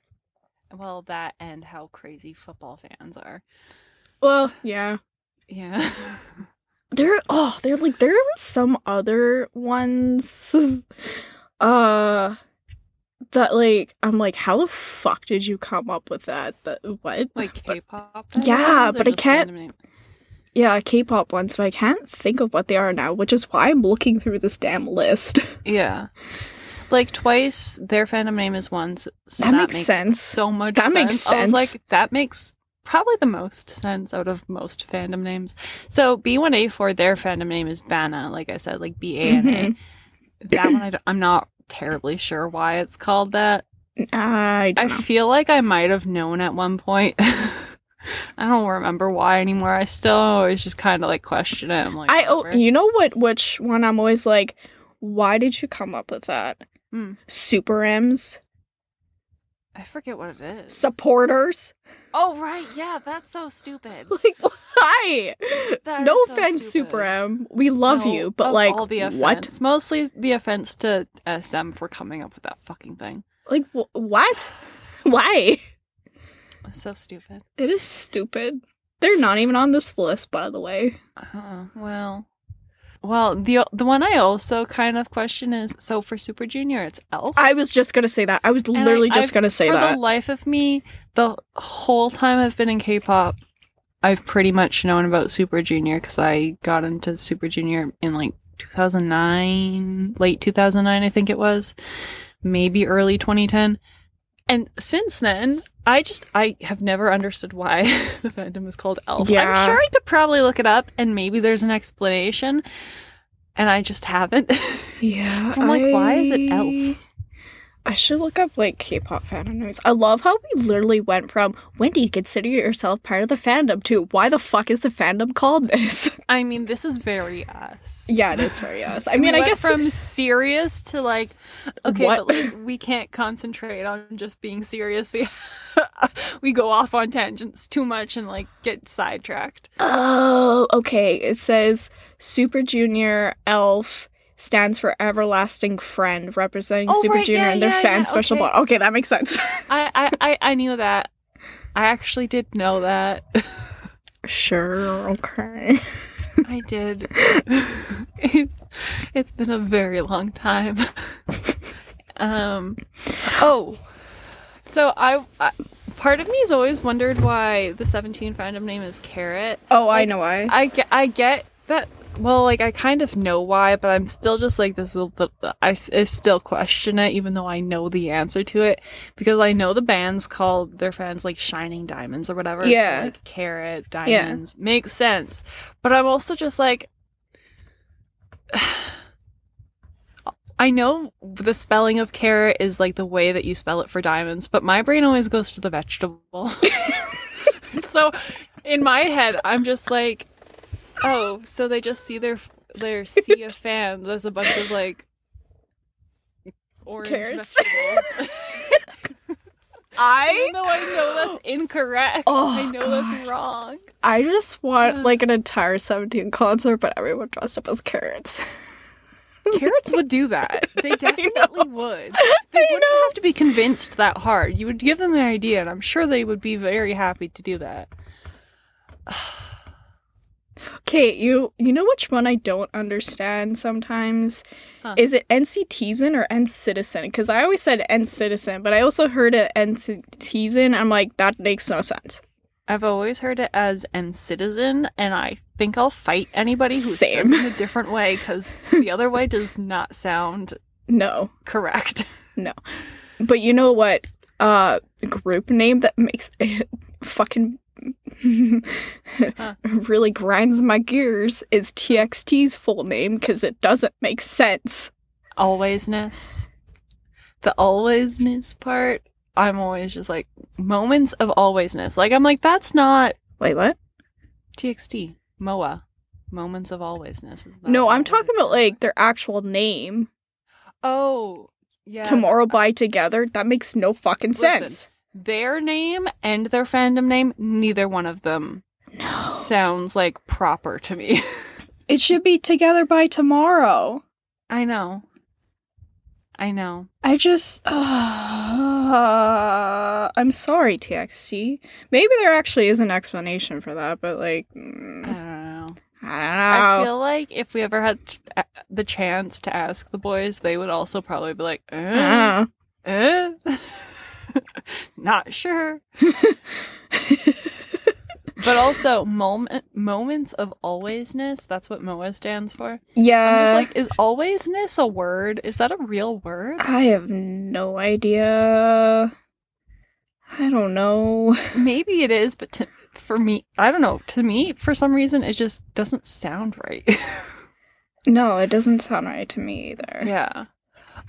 Well, that and how crazy football fans are. well, yeah. Yeah. There, oh, there like there were some other ones, uh, that like I'm like, how the fuck did you come up with that? That what? like K-pop. Yeah, but I can't-? Yeah, K-pop ones, but I can't think of what they are now, which is why I'm looking through this damn list. Yeah. Like twice, their fandom name is once. So That makes sense. So much. That makes sense. I was sense. like, that makes probably the most sense out of most fandom names. So B1A4, their fandom name is Bana. Like I said, like B A N A. That one, I I'm not terribly sure why it's called that. I I know. feel like I might have known at one point. I don't remember why anymore. I still always just kind of like question it. I'm like, I oh, you know what? Which one I'm always like, why did you come up with that? Hmm. Super M's I forget what it is. supporters. Oh right, yeah, that's so stupid. Like why? That no so offense, stupid. Super M. We love No, you, but like all the offense. what? Mostly the offense to SM for coming up with that fucking thing. Like wh- what? Why? It's so stupid. It is stupid. They're not even on this list, by the way. Uh, well, well, the the one I also kind of question is so for Super Junior, it's Elf. I was just gonna say that. I was And I- literally just I've- gonna say for that. For the life of me, the whole time I've been in K-pop, I've pretty much known about Super Junior because I got into Super Junior in like 2009, late 2009, I think it was, maybe early 2010. And since then, I just I have never understood why the fandom is called Elf. Yeah. I'm sure I could probably look it up and maybe there's an explanation, and I just haven't. yeah, I'm like, why is it Elf? I should look up like K-pop fandom names. I love how we literally went from when do you consider yourself part of the fandom to why the fuck is the fandom called this? I mean, this is very us. yeah, it is very us. I We mean, I went guess from serious to like, okay, What? but like, we can't concentrate on just being serious. We we go off on tangents too much and like get sidetracked. Oh, okay. It says Super Junior Elf stands for Everlasting Friend, representing Oh, Super right, Junior yeah, and their yeah, fan yeah, special okay. bond. Okay, that makes sense. I, I I knew that. I actually did know that. sure, okay. I did. it's it's been a very long time. um. Oh. So I, I part of me has always wondered why the 17 fandom name is Carat. Oh, I know why. I get, I get that. Well, like I kind of know why, but I'm still just like this. Little, bit- I, I still question it, even though I know the answer to it, because I know the bands call their fans like Shining Diamonds or whatever. so, Yeah. like Carat Diamonds makes sense, but I'm also just like. I know the spelling of carrot is like the way that you spell it for diamonds, but my brain always goes to the vegetable. so in my head, I'm just like, oh, so they just see their their sea of fans. There's a bunch of like orange Carrots. vegetables. I Even though I know that's incorrect, Oh, I know that's wrong. I just want like an entire 17 concert, but everyone dressed up as carrots. Carrots would do that. They definitely would. They wouldn't have to be convinced that hard. You would give them the idea, and I'm sure they would be very happy to do that. Okay, you you know which one I don't understand sometimes? Huh. Is it NCTzen or NCitizen? Because I always said NCitizen, but I also heard it NCTzen. I'm like, that makes no sense. I've always heard it as "and citizen," and I think I'll fight anybody who Same. says it in a different way because the other way does not sound No, correct. No, but you know what? Uh, group name that makes it fucking Huh. really grinds my gears is TXT's full name because it doesn't make sense. Alwaysness, the alwaysness part. I'm always just like moments of alwaysness. Like I'm like that's not Wait, what? TXT MOA. Moments of alwaysness. No, I'm talking about like their actual name. oh yeah Tomorrow uh, by Together. That makes no fucking Listen. sense. Their name and their fandom name. Neither one of them No. sounds like proper to me. It should be Together by Tomorrow. I know. I know. I just. Uh, I'm sorry, TXT. Maybe there actually is an explanation for that, but like. mm, I don't know. I don't know. I feel like if we ever had uh, the chance to ask the boys, they would also probably be like, Uh, uh? not sure. But also, moment moments of alwaysness. That's what MOA stands for. Yeah. like, is alwaysness a word? Is that a real word? I have no idea. I don't know. Maybe it is, but to, for me, I don't know. To me, for some reason, it just doesn't sound right. No, it doesn't sound right to me either. Yeah.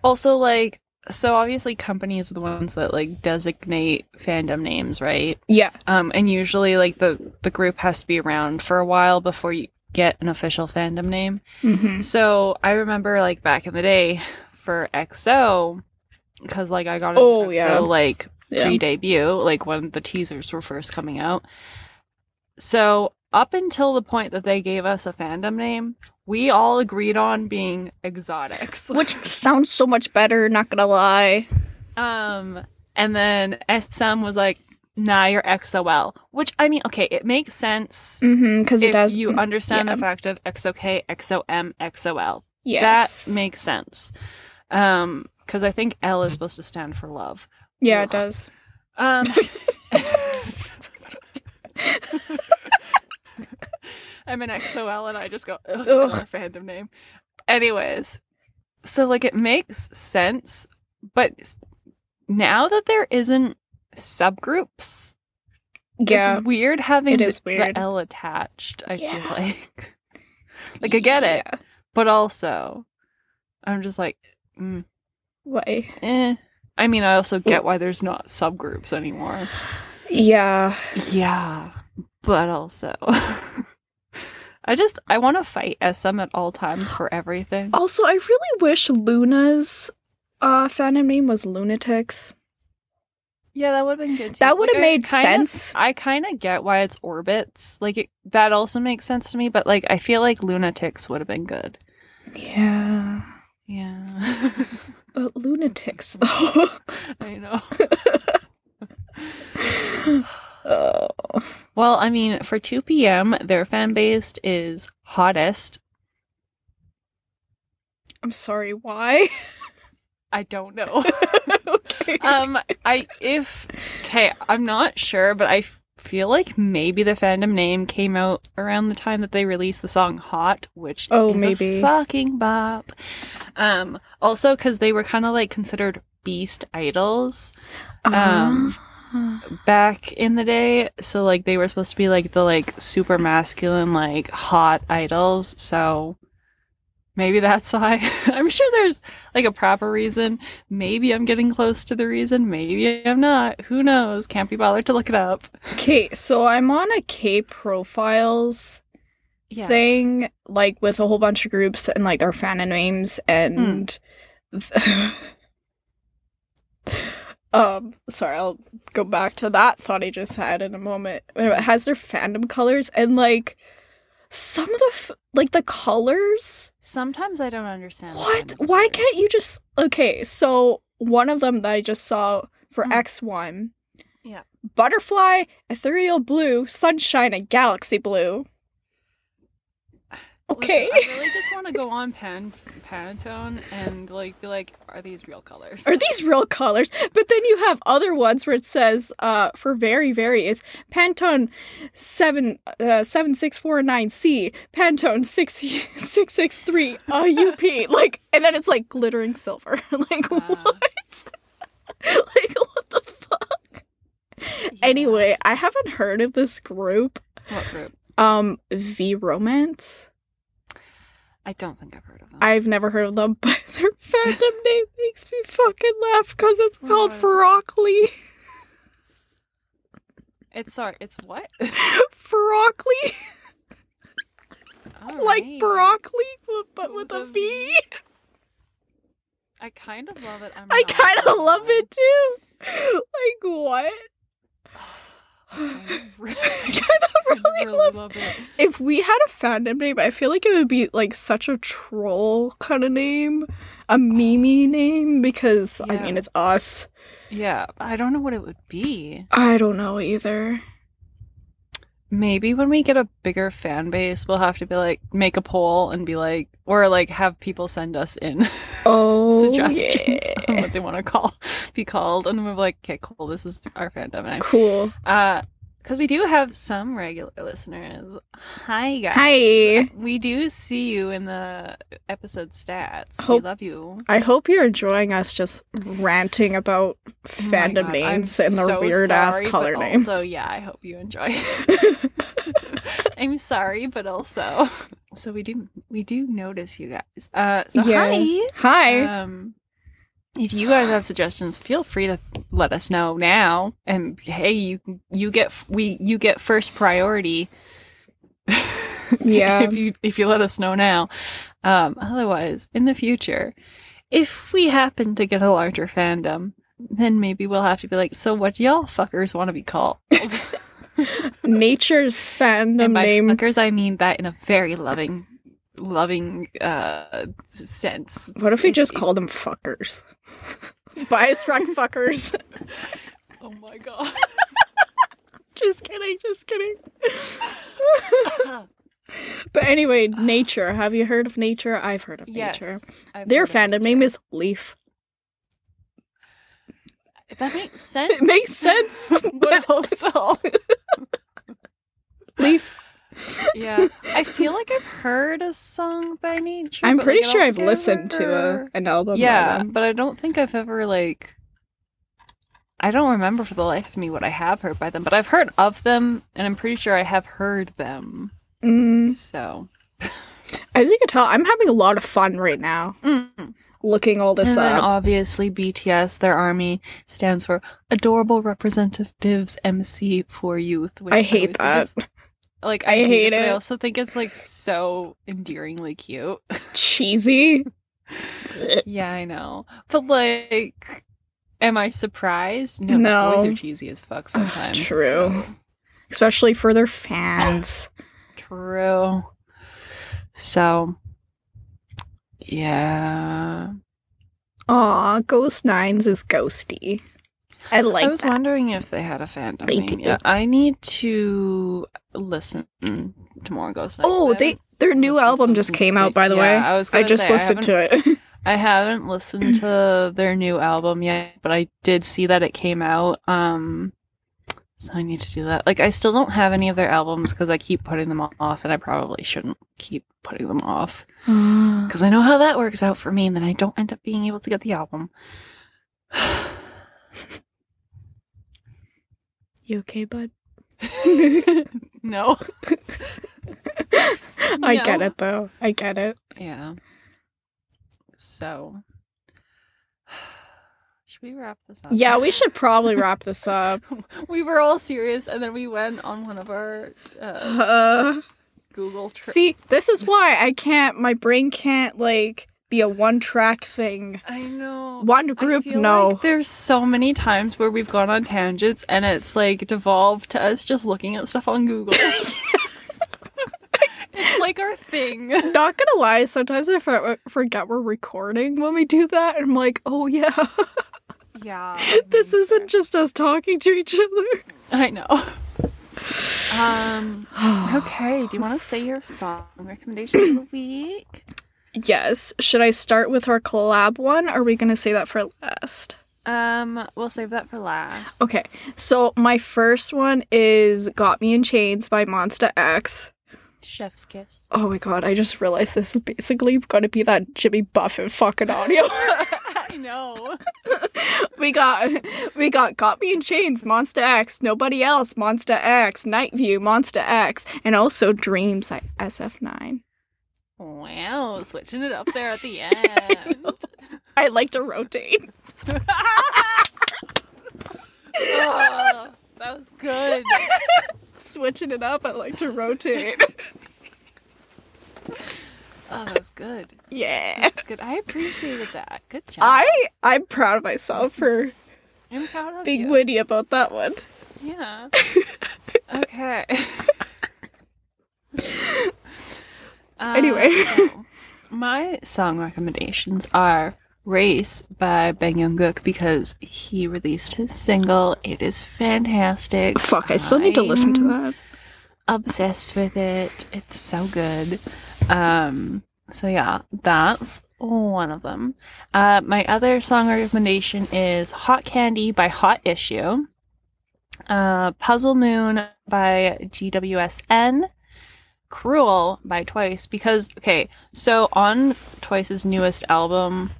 Also, like, so obviously companies are the ones that like designate fandom names, right? Yeah. Um, and usually like the the group has to be around for a while before you get an official fandom name. hmm So I remember like back in the day for EXO, because like I got Oh, EXO yeah. like Yeah. pre-debut, like when the teasers were first coming out. So up until the point that they gave us a fandom name, we all agreed on being exotics. Which sounds so much better, not gonna lie. um and then SM was like, nah, you're EXO-L. Which I mean, okay, it makes sense Mm-hmm. Because it does. you understand yeah. the fact of EXO-K, EXO-M, EXO-L. Yes. That makes sense. Um, because I think L is supposed to stand for love. Yeah, Ugh. it does. Um, I'm an EXO-L and I just go, ugh, Ugh. fandom name. Anyways, so like it makes sense, but now that there isn't subgroups, Yeah. it's weird having it the, weird. the L attached. I Yeah. feel like, like I get it, but also, I'm just like, mm, Why? eh. I mean, I also get why there's not subgroups anymore. Yeah. Yeah, but also, I just I want to fight SM at all times for everything. Also, I really wish LOONA's uh fandom name was Lunatics. Yeah, that would have been good. Too. That would have Like, I made of- sense. I kind of get why it's orbits. Like it, that also makes sense to me. But like, I feel like lunatics would have been good. Yeah. Yeah, But lunatics though. I know. oh. Well, I mean, for 2PM, their fan base is hottest. I'm sorry, why? I don't know. okay. um, I if okay, I'm not sure, but I f- feel like maybe the fandom name came out around the time that they released the song "Hot," which Oh, is maybe. a fucking bop. Um, also because they were kind of like considered beast idols um, back in the day, so like they were supposed to be like the like super masculine, like hot idols. So. Maybe that's why. I'm sure there's like a proper reason. Maybe I'm getting close to the reason. Maybe I'm not. Who knows? Can't be bothered to look it up. Okay, so I'm on a K profiles Yeah. thing, like with a whole bunch of groups and like their fan names and hmm. um sorry, I'll go back to that thought I just had in a moment. It has their fandom colors and like some of the f- like the colors Sometimes I don't understand. what why colors. can't you just okay so one of them that i just saw for Mm. x1 Yeah. butterfly ethereal blue sunshine and galaxy blue Okay. Listen, I really just want to go on Pan Pantone and like be like, are these real colors? Are these real colors? But then you have other ones where it says, uh, for very, very, it's Pantone 7, uh, 7649C, Pantone 6663 UP. Like, and then it's like glittering silver. like, Uh, what? like, what the fuck? Anyway, I haven't heard of this group. what group? Um, V Romance. I don't think I've heard of them. I've never heard of them, but their fandom name makes me fucking laugh because it's oh What called? Broccoli. it's sorry. It's what? Oh, broccoli, like broccoli, but with With a a V. I kind of love it. I'm I kind of love it too. Like what? I really, I really, really love. love it. If we had a fandom name, I feel like it would be like such a troll kind of name, a meme name. Because I mean, it's us. Yeah, I don't know what it would be. I don't know either. Maybe when we get a bigger fan base, we'll have to be like make a poll and be like, or like have people send us in Oh, suggestions on what they want to call be called, and we're like, okay, cool, this is our fandom. Cool. Uh, because we do have some regular listeners. Hi guys. Hi. We do see you in the episode stats. Hope- we love you. I hope you're enjoying us just ranting about Oh fandom God, names I'm and their so weird ass color names. So yeah, I hope you enjoy. I'm sorry, but also, so we do we do notice you guys. Uh, so Yeah. hi. Hi. Um, if you guys have suggestions, feel free to let us know now. And hey, you you get we you get first priority. Yeah. if you if you let us know now. Um, otherwise, in the future, if we happen to get a larger fandom, then maybe we'll have to be like, so what do y'all fuckers want to be called? Nature's fandom and by name. fuckers, I mean that in a very loving, loving uh sense. What if we just called them fuckers? Bias Rec fuckers. Oh my god. just kidding, just kidding. but anyway, nature. Have you heard of nature? I've heard of yes. nature. I've Their heard of fandom name is Leaf. That makes sense. It makes sense. but also, Leaf. Yeah, I feel like I've heard a song by Nature. I'm pretty like, sure I've listened to a, an album. by Yeah, them. but I don't think I've ever like. I don't remember for the life of me what I have heard by them, but I've heard of them, and I'm pretty sure I have heard them. Mm, So, as you can tell, I'm having a lot of fun right now Mm. looking all this and up. obviously BTS, their army stands for Adorable Representatives MC for Youth. Which I hate think that. Like I I, hate hate it. it. I also think it's like so endearingly cute. Cheesy. yeah, I know, but like. Am I surprised? No, No. boys are cheesy as fuck sometimes. true. so- Especially for their fans. True. So, yeah. Aw, Ghost Nines is ghosty. I like I was that. wondering if they had a fandom They name. do. Yeah, I need to listen to more Ghost Nines. Oh, I they their new album just came out, by the yeah, way. I was I just say, I listened to it. I haven't listened to their new album yet, but I did see that it came out. Um, so I need to do that. Like, I still don't have any of their albums because I keep putting them off, and I probably shouldn't keep putting them off because I know how that works out for me, and then I don't end up being able to get the album. you okay, bud? no. I get it though. I get it. Yeah. So, should we wrap this up? Yeah, we should probably wrap this up. we were all serious, and then we went on one of our uh, Uh, Google trips. see, this is why I can't. My brain can't like be a one track thing. I know. One group, no. like there's so many times where we've gone on tangents, and it's like devolved to us just looking at stuff on Google. it's like our thing. Not gonna lie, sometimes I for- forget we're recording when we do that. And I'm like, oh yeah, Yeah. this isn't just us talking to each other. I know. Um. Okay. Do you want to say your song recommendation of the week? Yes. Should I start with our collab one? Or are we gonna say that for last? Um. We'll save that for last. Okay. So my first one is "Got Me in Chains" by Monsta X. Chef's kiss. Oh my god! I just realized this is basically gonna be that Jimmy Buffett fucking audio. I know. we got we got Got Me in Chains, Monsta X, Nobody Else, Monsta X, Night View, Monsta X, and also Dreams by SF9. Wow, switching it up there at the end. I like to rotate. oh, that was good. Switching it up, I like to rotate. Oh, that was good. yeah. That's good. I appreciated that. Good job. I I'm proud of myself for I'm proud of being you. witty about that one. Yeah. okay. Um, Anyway. so, my song recommendations are Race by Bang Young-gook because he released his single. It is fantastic. Fuck, I still need to listen to that. Obsessed with it. It's so good. Um so yeah, that's one of them. Uh my other song recommendation is Hot Candy by Hot Issue. Uh Puzzle Moon by GWSN. Cruel by Twice because okay, so on Twice's newest album,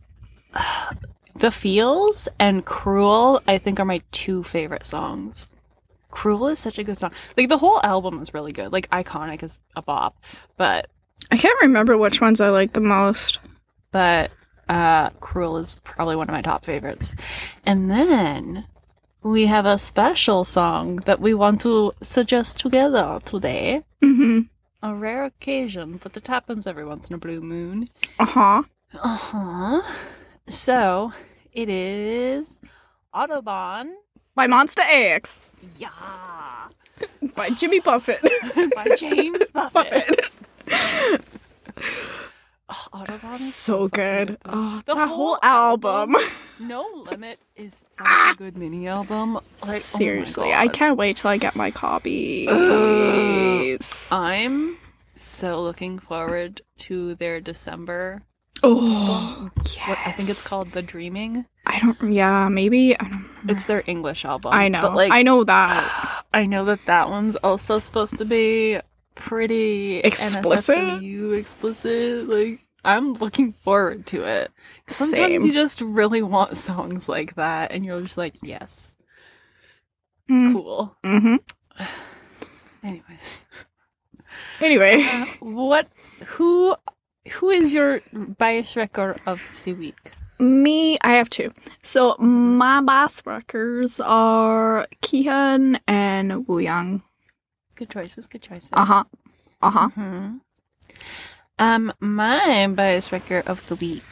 The Feels and Cruel I think are my two favorite songs. Cruel is such a good song. Like the whole album is really good. Like Iconic is a bop, but I can't remember which ones I like the most. but uh Cruel is probably one of my top favorites. And then we have a special song that we want to suggest together today. Mm-hmm. A rare occasion, but it happens every once in a blue moon. Uh-huh. Uh huh. So it is Autobahn. By Monsta X. Yeah. By Jimmy Buffett. By James Buffett. Buffett. Oh, Autobahn so good. Oh, The that whole whole album. No Limit is such a good mini album. Like, oh Seriously, I can't wait till I get my copy. I'm so looking forward to their December. oh, yes. What I think it's called The Dreaming. I don't. Yeah, maybe. I don't. It's their English album. I know. But like I know that. I know that that one's also supposed to be pretty Explicit? NSFW explicit. Like I'm looking forward to it. Sometimes Same. you just really want songs like that, and you're just like, yes, Mm. cool. hmm Anyways, Anyway, uh, what? Who? Who is your bias record of the week? me, I have two. So my boss records are Kihyun and Wu Yang. Good choices. Good choices. Uh huh. Uh huh. hmm Um, my bias record of the week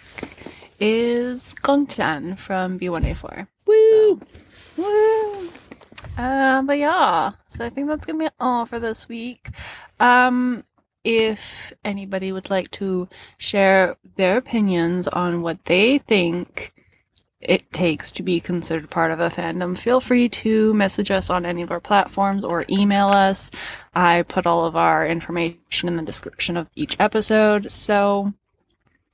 is Gongchan from B1A4. Woo! So, woo! Uh, but yeah, so I think that's gonna be all for this week. Um, if anybody would like to share their opinions on what they think it takes to be considered part of a fandom, feel free to message us on any of our platforms or email us. I put all of our information in the description of each episode. So,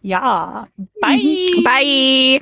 yeah. Bye. Bye.